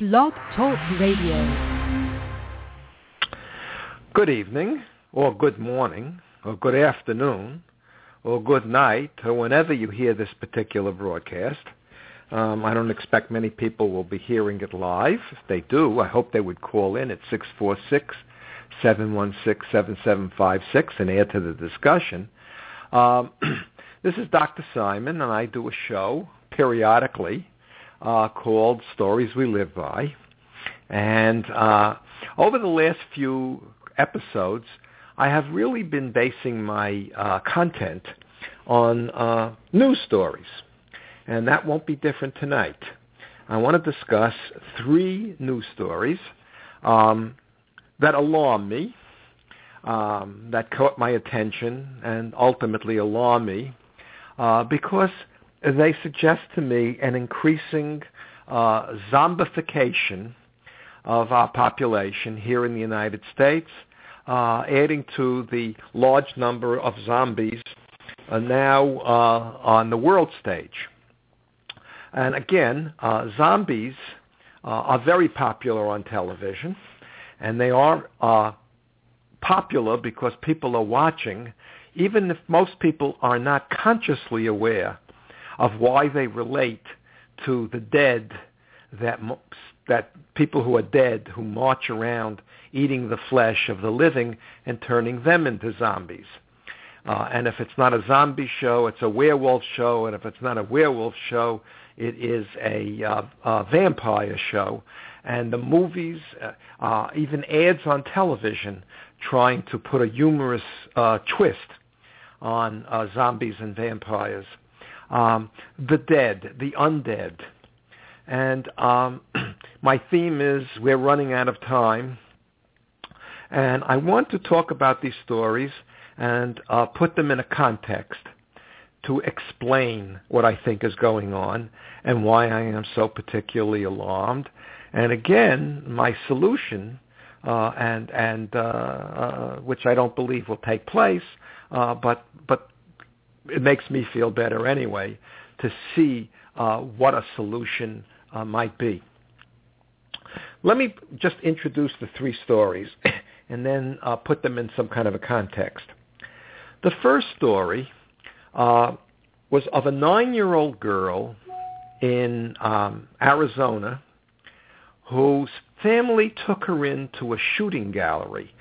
Blog Talk Radio. Good evening, or good morning, or good afternoon, or good night, or whenever you hear this particular broadcast. Um, I don't expect many people will be hearing it live. If they do, I hope they would call in at 646-716-7756 and add to the discussion. Um, this is Dr. Simon, and I do a show periodically uh, called Stories We Live By. And uh, over the last few episodes, I have really been basing my uh, content on uh, news stories. And that won't be different tonight. I want to discuss three news stories um, that alarm me, um, that caught my attention, and ultimately alarm me uh, because they suggest to me an increasing uh, zombification of our population here in the United States, uh, adding to the large number of zombies uh, now uh, on the world stage. And again, uh, zombies uh, are very popular on television, and they are popular because people are watching, even if most people are not consciously aware of why they relate to the dead that that people who are dead who march around eating the flesh of the living and turning them into zombies. Uh, and if it's not a zombie show, it's a werewolf show. And if it's not a werewolf show, it is a, uh, a vampire show. And the movies, uh, uh, even ads on television, trying to put a humorous uh, twist on uh, zombies and vampires um, the dead, the undead. And um, my theme is we're running out of time. And I want to talk about these stories and uh, put them in a context to explain what I think is going on and why I am so particularly alarmed. And again, my solution, uh, and and uh, uh, which I don't believe will take place, uh, but but it makes me feel better anyway to see uh, what a solution uh, might be. Let me just introduce the three stories and then uh, put them in some kind of a context. The first story uh, was of a nine-year-old girl in um, Arizona whose family took her into a shooting gallery.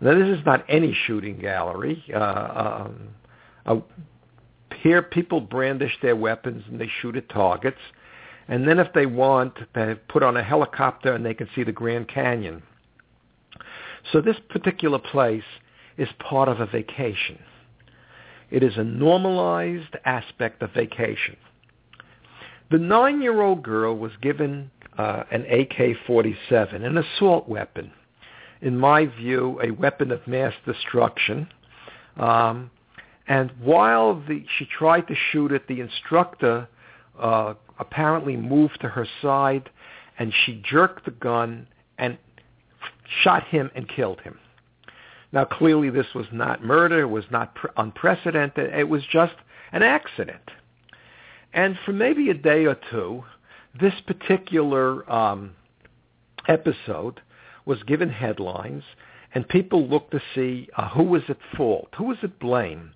Now, this is not any shooting gallery. Uh, um, a here, people brandish their weapons and they shoot at targets. And then if they want, they put on a helicopter and they can see the Grand Canyon. So this particular place is part of a vacation. It is a normalized aspect of vacation. The nine-year-old girl was given uh, an AK-47, an assault weapon. In my view, a weapon of mass destruction. Um, and while the, she tried to shoot it, the instructor uh, apparently moved to her side, and she jerked the gun and shot him and killed him. Now, clearly, this was not murder. It was not pre- unprecedented. It was just an accident. And for maybe a day or two, this particular um, episode was given headlines, and people looked to see uh, who was at fault, who was at blame.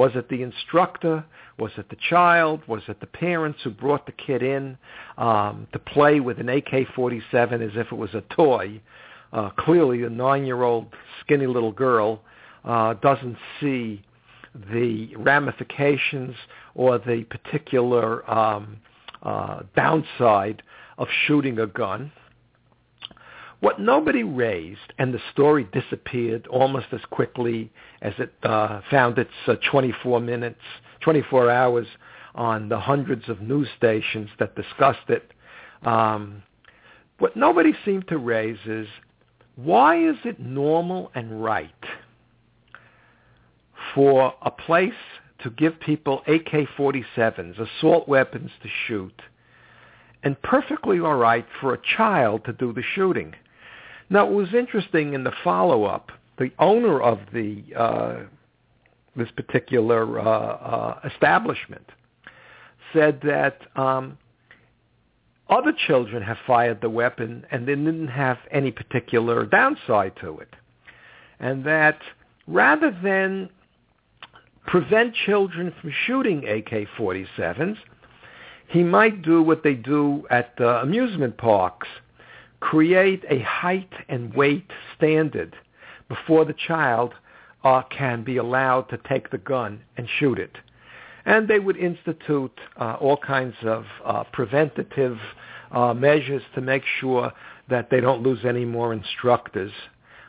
Was it the instructor? Was it the child? Was it the parents who brought the kid in um, to play with an AK-47 as if it was a toy? Uh, clearly, a nine-year-old skinny little girl uh, doesn't see the ramifications or the particular um, uh, downside of shooting a gun. What nobody raised, and the story disappeared almost as quickly as it uh, found its uh, 24 minutes, 24 hours on the hundreds of news stations that discussed it. Um, what nobody seemed to raise is why is it normal and right for a place to give people AK-47s, assault weapons to shoot, and perfectly all right for a child to do the shooting? Now, it was interesting in the follow-up, the owner of the uh, this particular uh, uh, establishment said that um, other children have fired the weapon and they didn't have any particular downside to it. And that rather than prevent children from shooting AK-47s, he might do what they do at the amusement parks, create a height and weight standard before the child uh, can be allowed to take the gun and shoot it. And they would institute uh, all kinds of uh, preventative uh, measures to make sure that they don't lose any more instructors.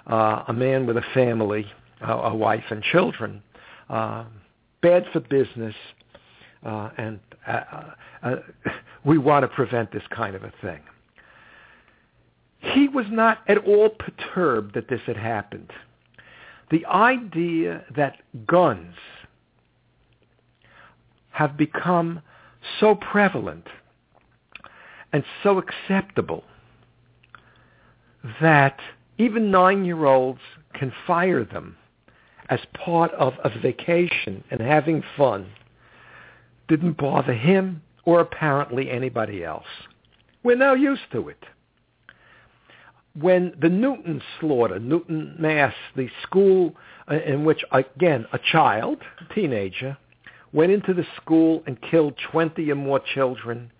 Uh, a man with a family, uh, a wife and children, bad for business, and we want to prevent this kind of a thing. He was not at all perturbed that this had happened. The idea that guns have become so prevalent and so acceptable that even nine-year-olds can fire them as part of a vacation and having fun didn't bother him or apparently anybody else. We're now used to it. When the Newton slaughter, Newton, Mass, the school uh, in which, again, a child, a teenager, went into the school and killed 20 or more children,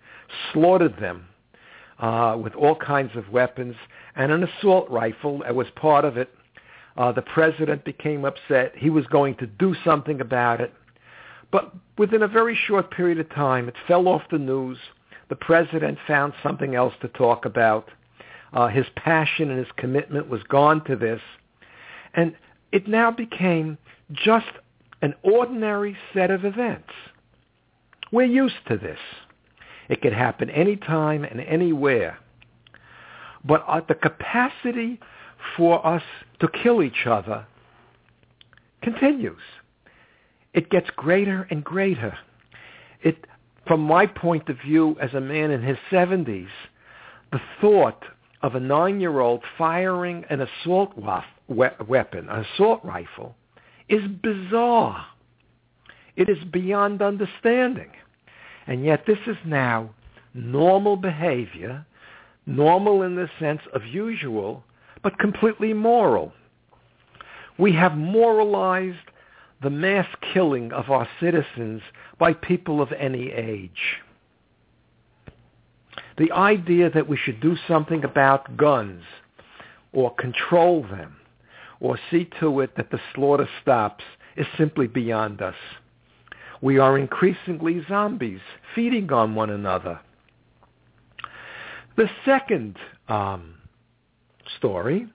slaughtered them uh, with all kinds of weapons, and an assault rifle that was part of it. Uh, the president became upset. He was going to do something about it. But within a very short period of time, it fell off the news. The president found something else to talk about. Uh, his passion and his commitment was gone to this. And it now became just an ordinary set of events. We're used to this. It could happen anytime and anywhere. But uh, the capacity for us to kill each other continues it gets greater and greater. It, from my point of view as a man in his 70s, the thought of a nine-year-old firing an assault weapon, an assault rifle, is bizarre. It is beyond understanding. And yet this is now normal behavior, normal in the sense of usual, but completely moral. We have moralized the mass killing of our citizens by people of any age. The idea that we should do something about guns or control them or see to it that the slaughter stops is simply beyond us. We are increasingly zombies, feeding on one another. The second um, story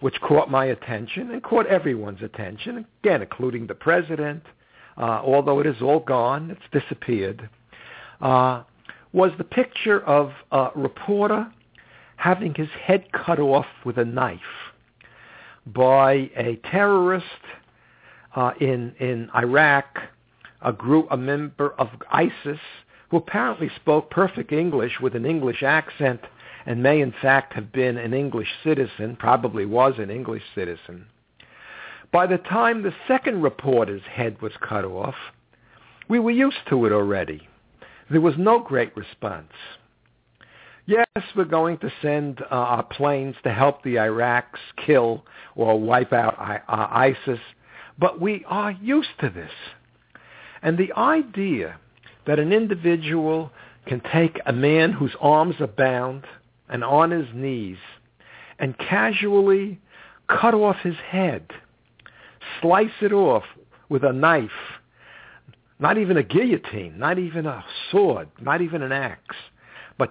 which caught my attention and caught everyone's attention, again, including the president, uh, although it is all gone, it's disappeared, uh, was the picture of a reporter having his head cut off with a knife by a terrorist uh, in in Iraq, a group, a member of ISIS, who apparently spoke perfect English with an English accent and may in fact have been an English citizen, probably was an English citizen. By the time the second reporter's head was cut off, we were used to it already. There was no great response. Yes, we're going to send uh, our planes to help the Iraqs kill or wipe out I- uh, ISIS, but we are used to this. And the idea that an individual can take a man whose arms are bound, and on his knees and casually cut off his head, slice it off with a knife, not even a guillotine, not even a sword, not even an axe, but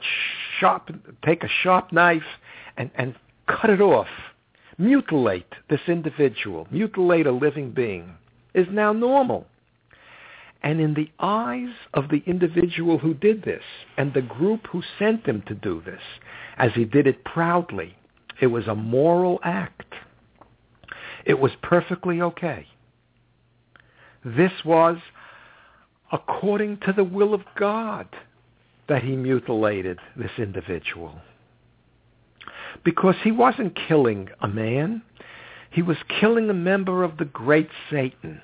sharp, take a sharp knife and, and cut it off, mutilate this individual, mutilate a living being, is now normal. And in the eyes of the individual who did this and the group who sent him to do this, as he did it proudly, it was a moral act. It was perfectly okay. This was according to the will of God that he mutilated this individual. Because he wasn't killing a man. He was killing a member of the great Satan.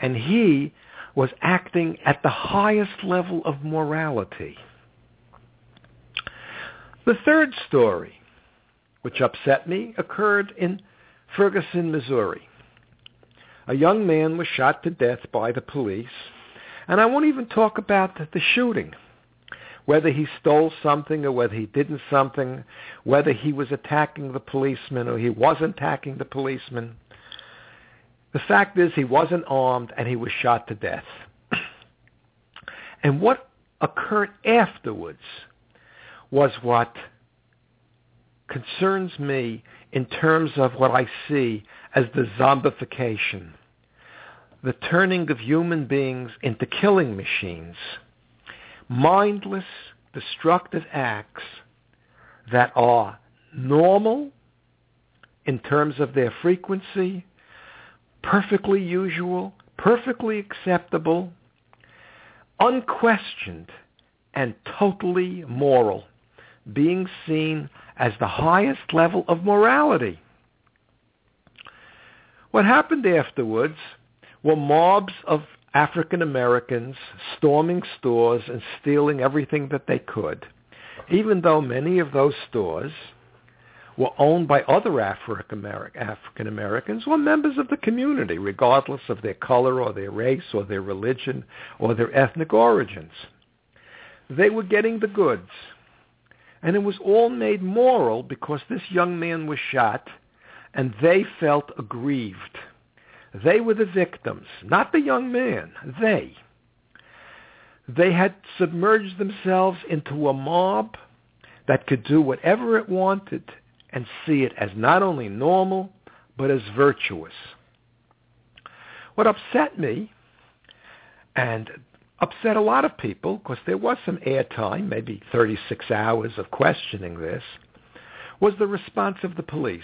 And he was acting at the highest level of morality. The third story, which upset me, occurred in Ferguson, Missouri. A young man was shot to death by the police, and I won't even talk about the shooting, whether he stole something or whether he didn't something, whether he was attacking the policeman or he wasn't attacking the policeman. The fact is he wasn't armed and he was shot to death. and what occurred afterwards was what concerns me in terms of what I see as the zombification, the turning of human beings into killing machines, mindless, destructive acts that are normal in terms of their frequency, perfectly usual, perfectly acceptable, unquestioned, and totally moral, being seen as the highest level of morality. What happened afterwards were mobs of African Americans storming stores and stealing everything that they could, even though many of those stores were owned by other African Americans or members of the community, regardless of their color or their race or their religion or their ethnic origins. They were getting the goods. And it was all made moral because this young man was shot and they felt aggrieved. They were the victims, not the young man, they. They had submerged themselves into a mob that could do whatever it wanted and see it as not only normal, but as virtuous. What upset me, and upset a lot of people, because there was some airtime, maybe 36 hours of questioning this, was the response of the police.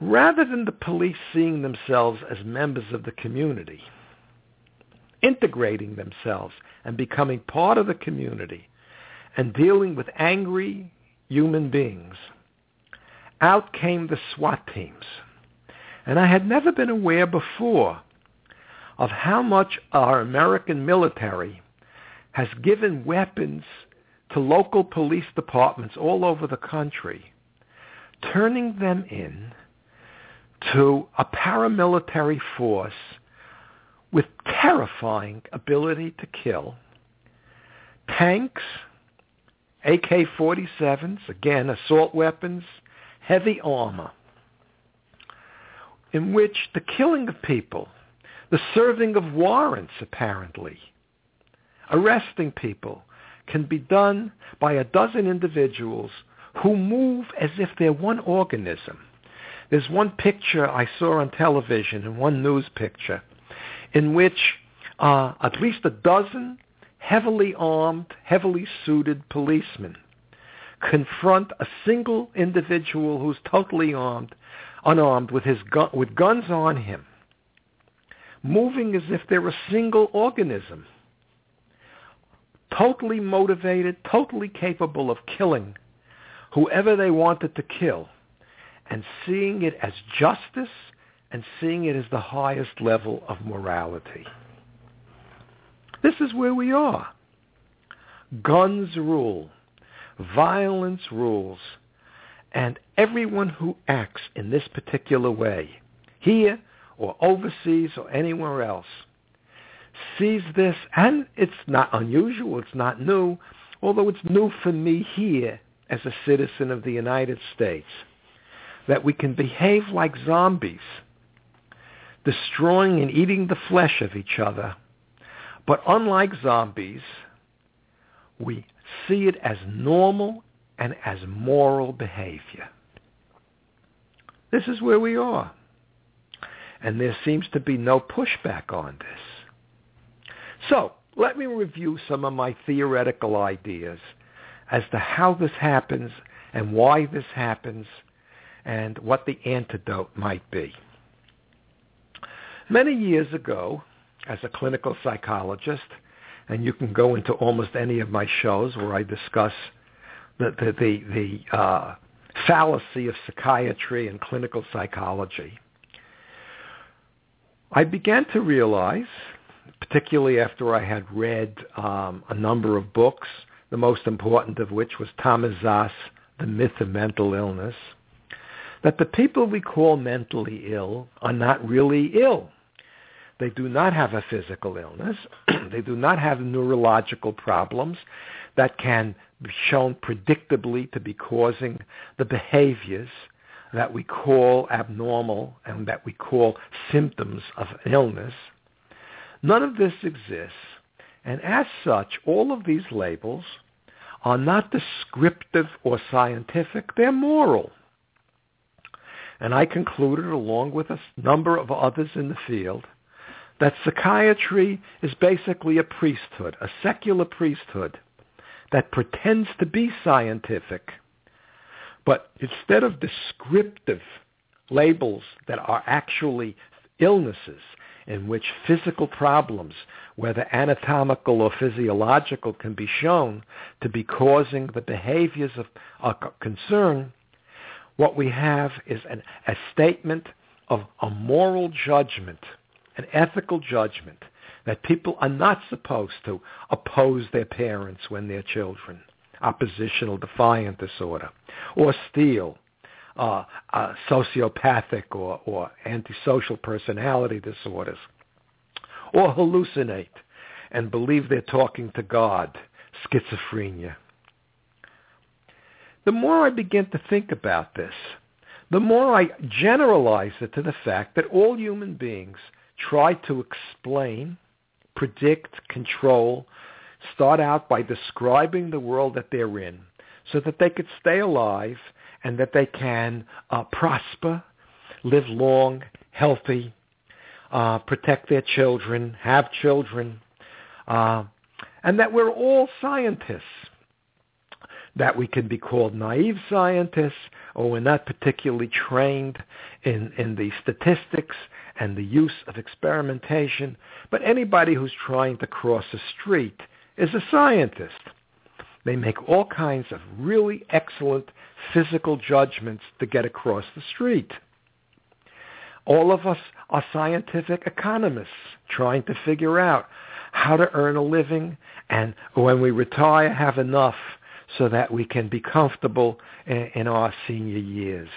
Rather than the police seeing themselves as members of the community, integrating themselves and becoming part of the community and dealing with angry, human beings. Out came the SWAT teams. And I had never been aware before of how much our American military has given weapons to local police departments all over the country, turning them in to a paramilitary force with terrifying ability to kill, tanks, AK-47s, again, assault weapons, heavy armor, in which the killing of people, the serving of warrants, apparently, arresting people, can be done by a dozen individuals who move as if they're one organism. There's one picture I saw on television and one news picture in which uh, at least a dozen heavily armed, heavily suited policemen confront a single individual who's totally armed, unarmed, with his gun, with guns on him, moving as if they're a single organism, totally motivated, totally capable of killing whoever they wanted to kill, and seeing it as justice and seeing it as the highest level of morality. This is where we are. Guns rule. Violence rules. And everyone who acts in this particular way, here or overseas or anywhere else, sees this, and it's not unusual, it's not new, although it's new for me here as a citizen of the United States, that we can behave like zombies, destroying and eating the flesh of each other but unlike zombies, we see it as normal and as moral behavior. This is where we are. And there seems to be no pushback on this. So let me review some of my theoretical ideas as to how this happens and why this happens and what the antidote might be. Many years ago, as a clinical psychologist, and you can go into almost any of my shows where I discuss the the the, the uh, fallacy of psychiatry and clinical psychology. I began to realize, particularly after I had read um, a number of books the most important of which was Thomas Szasz, The Myth of Mental Illness, that the people we call mentally ill are not really ill. They do not have a physical illness. they do not have neurological problems that can be shown predictably to be causing the behaviors that we call abnormal and that we call symptoms of illness. None of this exists. And as such, all of these labels are not descriptive or scientific. They're moral. And I concluded, along with a number of others in the field, that psychiatry is basically a priesthood, a secular priesthood that pretends to be scientific. But instead of descriptive labels that are actually illnesses in which physical problems, whether anatomical or physiological, can be shown to be causing the behaviors of, concern, what we have is an, a statement of a moral judgment an ethical judgment that people are not supposed to oppose their parents when they're children, oppositional defiant disorder, or steal, uh, uh, sociopathic or, or antisocial personality disorders, or hallucinate and believe they're talking to God, schizophrenia. The more I begin to think about this, the more I generalize it to the fact that all human beings try to explain, predict, control, start out by describing the world that they're in so that they could stay alive and that they can uh, prosper, live long, healthy, uh, protect their children, have children, uh, and that we're all scientists. That we can be called naive scientists, or we're not particularly trained in, in the statistics and the use of experimentation, but anybody who's trying to cross a street is a scientist. They make all kinds of really excellent physical judgments to get across the street. All of us are scientific economists trying to figure out how to earn a living and when we retire have enough so that we can be comfortable in, our senior years.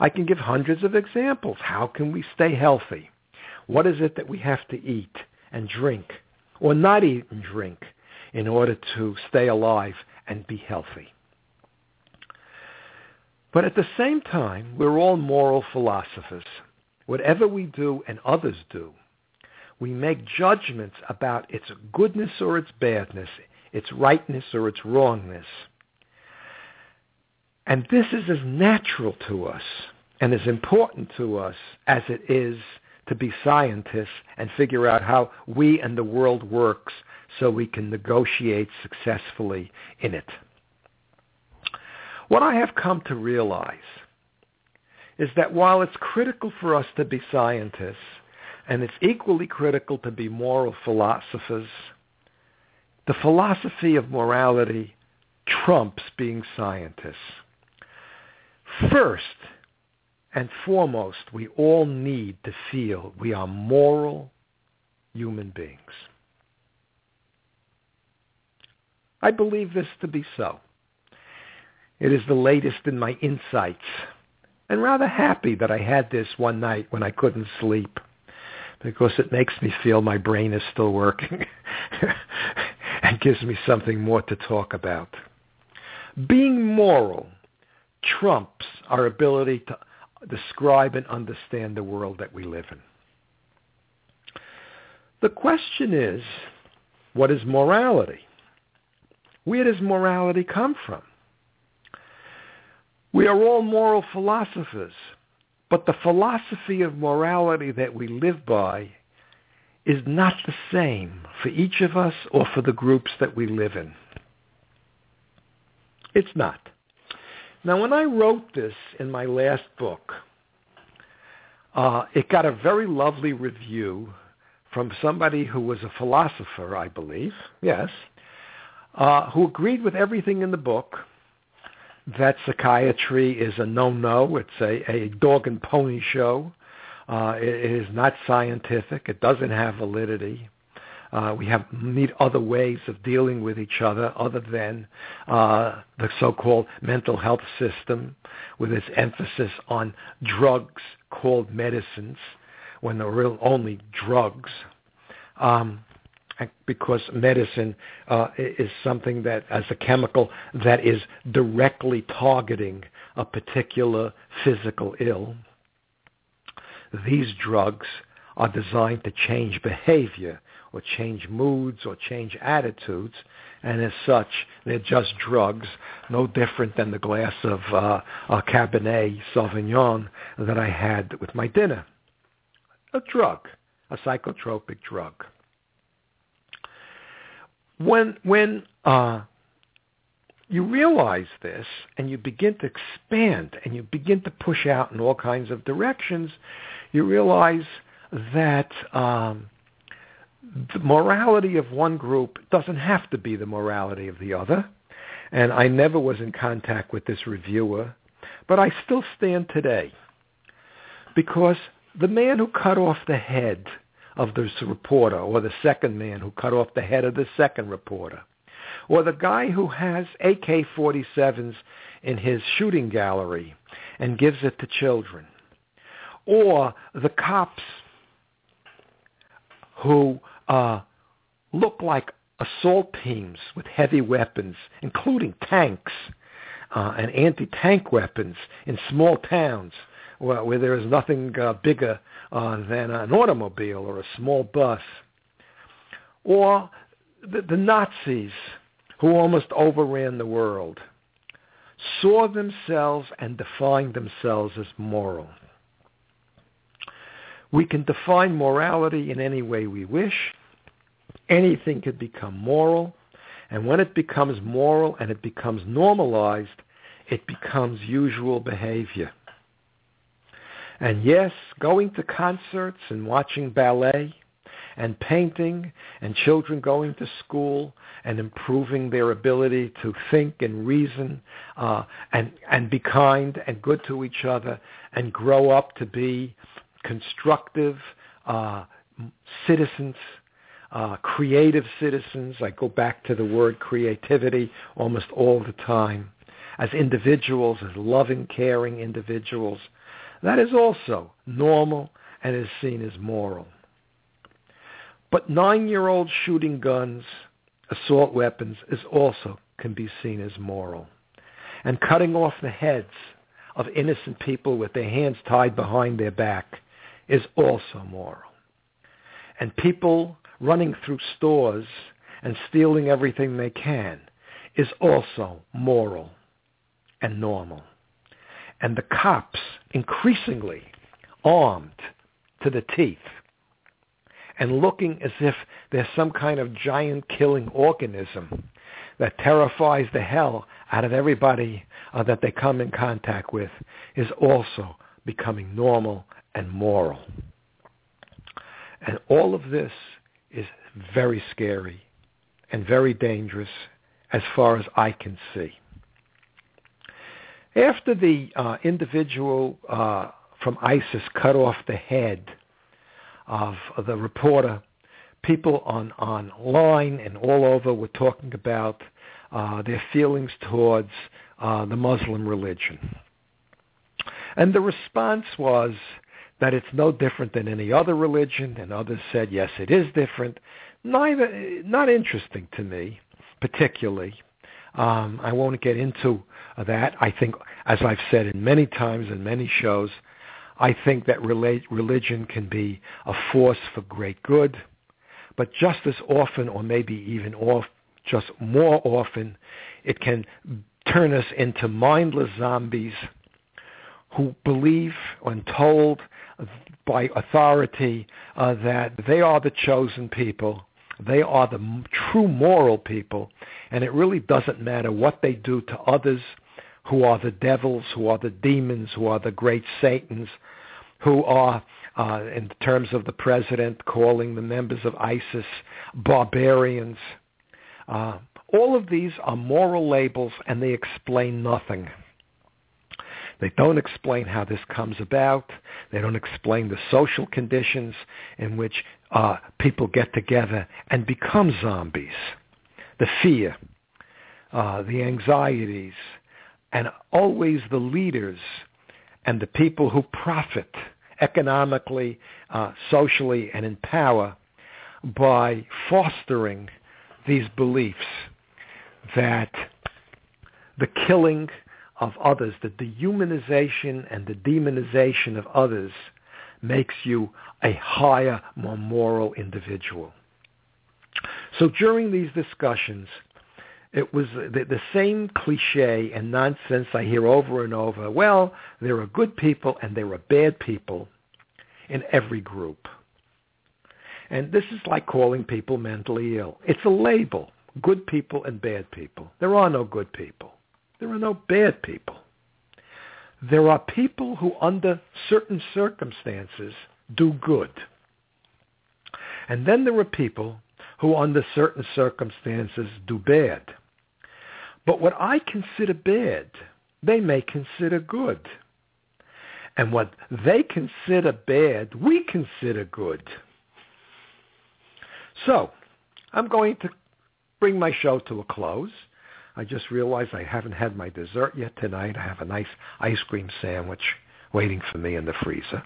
I can give hundreds of examples. How can we stay healthy? What is it that we have to eat and drink or not eat and drink in order to stay alive and be healthy? But at the same time, we're all moral philosophers. Whatever we do and others do, we make judgments about its goodness or its badness, its rightness or its wrongness. And this is as natural to us and as important to us as it is to be scientists and figure out how we and the world works so we can negotiate successfully in it. What I have come to realize is that while it's critical for us to be scientists, and it's equally critical to be moral philosophers, the philosophy of morality trumps being scientists. First and foremost, we all need to feel we are moral human beings. I believe this to be so. It is the latest in my insights, and rather happy that I had this one night when I couldn't sleep, because it makes me feel my brain is still working and gives me something more to talk about. Being moral trumps our ability to describe and understand the world that we live in. The question is, what is morality? Where does morality come from? We are all moral philosophers, but the philosophy of morality that we live by is not the same for each of us or for the groups that we live in. It's not. Now, when I wrote this in my last book, uh, it got a very lovely review from somebody who was a philosopher, I believe, yes, uh, who agreed with everything in the book, that psychiatry is a no-no. It's a, a dog and pony show. Uh, it, it is not scientific. It doesn't have validity. Uh, we have need other ways of dealing with each other other than uh, the so-called mental health system with its emphasis on drugs called medicines when they're real only drugs. Um, because medicine uh, is something that, as a chemical, that is directly targeting a particular physical ill. These drugs are designed to change behavior or change moods or change attitudes, and as such, they're just drugs, no different than the glass of uh, a Cabernet Sauvignon that I had with my dinner. A drug, a psychotropic drug. When when uh, you realize this and you begin to expand and you begin to push out in all kinds of directions, you realize that um, the morality of one group doesn't have to be the morality of the other. And I never was in contact with this reviewer, but I still stand today because the man who cut off the head of this reporter or the second man who cut off the head of the second reporter or the guy who has AK-47s in his shooting gallery and gives it to children or the cops who uh, look like assault teams with heavy weapons, including tanks uh, and anti-tank weapons in small towns where, where there is nothing uh, bigger uh, than an automobile or a small bus. Or the, the Nazis who almost overran the world saw themselves and defined themselves as moral. We can define morality in any way we wish. Anything could become moral. And when it becomes moral and it becomes normalized, it becomes usual behavior. And yes, going to concerts and watching ballet and painting and children going to school and improving their ability to think and reason uh, and, and be kind and good to each other and grow up to be constructive uh, citizens, uh, creative citizens. I go back to the word creativity almost all the time. As individuals, as loving, caring individuals, that is also normal and is seen as moral. But nine-year-olds shooting guns, assault weapons, is also can be seen as moral. And cutting off the heads of innocent people with their hands tied behind their back is also moral. And people running through stores and stealing everything they can is also moral and normal. And the cops increasingly armed to the teeth and looking as if they're some kind of giant killing organism that terrifies the hell out of everybody uh, that they come in contact with is also becoming normal and moral. And all of this is very scary and very dangerous as far as I can see. After the uh, individual uh, from ISIS cut off the head of, the reporter, people on online and all over were talking about uh, their feelings towards uh, the Muslim religion. And the response was, that it's no different than any other religion, and others said, yes, it is different. Neither, not interesting to me, particularly. Um, I won't get into that. I think, as I've said in many times in many shows, I think that religion can be a force for great good, but just as often, or maybe even off, just more often, it can turn us into mindless zombies who believe when told by authority uh, that they are the chosen people, they are the true moral people, and it really doesn't matter what they do to others who are the devils, who are the demons, who are the great satans, who are, uh, in terms of the president, calling the members of ISIS barbarians. Uh, all of these are moral labels, and they explain nothing. They don't explain how this comes about. They don't explain the social conditions in which uh, people get together and become zombies. The fear, uh, the anxieties, and always the leaders and the people who profit economically, uh, socially, and in power by fostering these beliefs that the killing of others, the dehumanization and the demonization of others makes you a higher, more moral individual. So during these discussions, it was the, the, same cliche and nonsense I hear over and over. Well, there are good people and there are bad people in every group. And this is like calling people mentally ill. It's a label, good people and bad people. There are no good people. There are no bad people. There are people who under certain circumstances do good. And then there are people who under certain circumstances do bad. But what I consider bad, they may consider good. And what they consider bad, we consider good. So, I'm going to bring my show to a close. I just realized I haven't had my dessert yet tonight. I have a nice ice cream sandwich waiting for me in the freezer.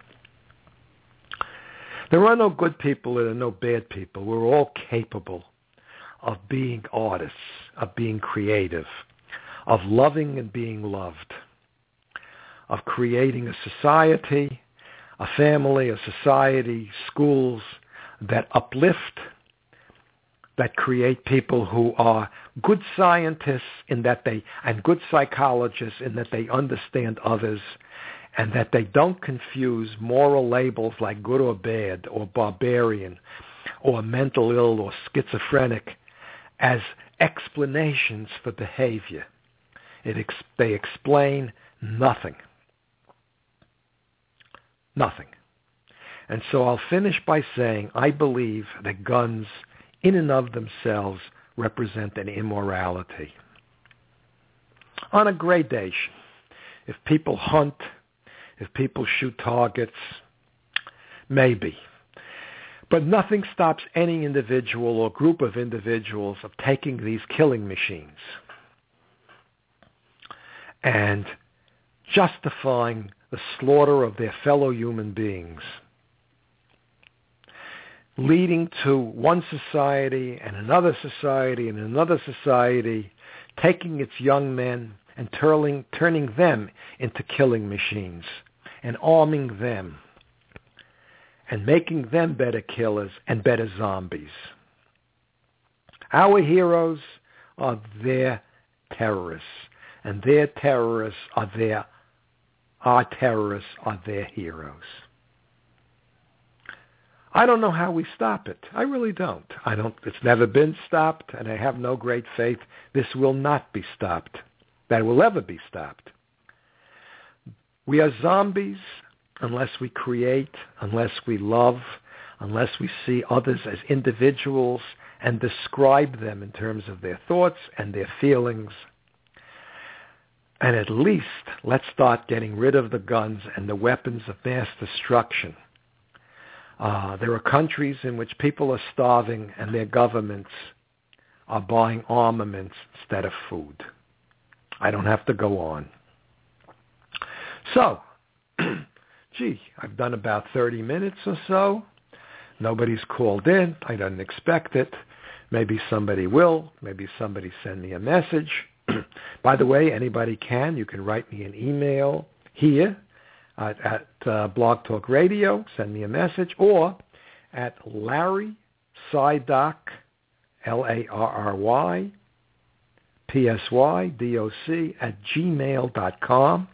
There are no good people and there are no bad people. We're all capable of being artists, of being creative, of loving and being loved, of creating a society, a family, a society, schools that uplift that create people who are good scientists in that they and good psychologists in that they understand others and that they don't confuse moral labels like good or bad or barbarian or mental ill or schizophrenic as explanations for behavior. It ex- they explain nothing. Nothing. And so I'll finish by saying I believe that guns in and of themselves represent an immorality. On a gradation, if people hunt, if people shoot targets, maybe. But nothing stops any individual or group of individuals of taking these killing machines and justifying the slaughter of their fellow human beings leading to one society and another society and another society taking its young men and turning, turning them into killing machines and arming them and making them better killers and better zombies. Our heroes are their terrorists, and their terrorists are their, our terrorists are their heroes. I don't know how we stop it. I really don't. I don't. It's never been stopped, and I have no great faith this will not be stopped. That will ever be stopped. We are zombies unless we create, unless we love, unless we see others as individuals and describe them in terms of their thoughts and their feelings. And at least let's start getting rid of the guns and the weapons of mass destruction uh, there are countries in which people are starving and their governments are buying armaments instead of food. I don't have to go on. So, gee, I've done about 30 minutes or so. Nobody's called in. I didn't expect it. Maybe somebody will. Maybe somebody send me a message. By the way, anybody can. You can write me an email here uh, at uh, Blog Talk Radio. Send me a message. Or at Larry Psydoc, L-A-R-R-Y, P-S-Y-D-O-C, at gmail.com.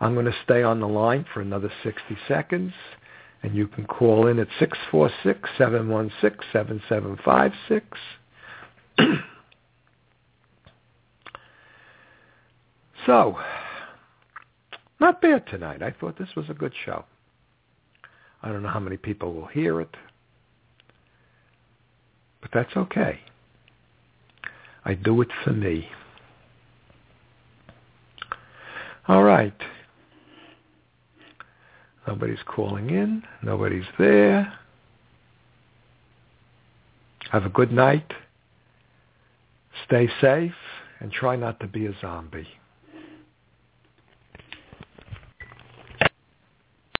I'm going to stay on the line for another 60 seconds, and you can call in at 646-716-7756. so, not bad tonight. I thought this was a good show. I don't know how many people will hear it, but that's okay. I do it for me. All right. Nobody's calling in. Nobody's there. Have a good night. Stay safe and try not to be a zombie.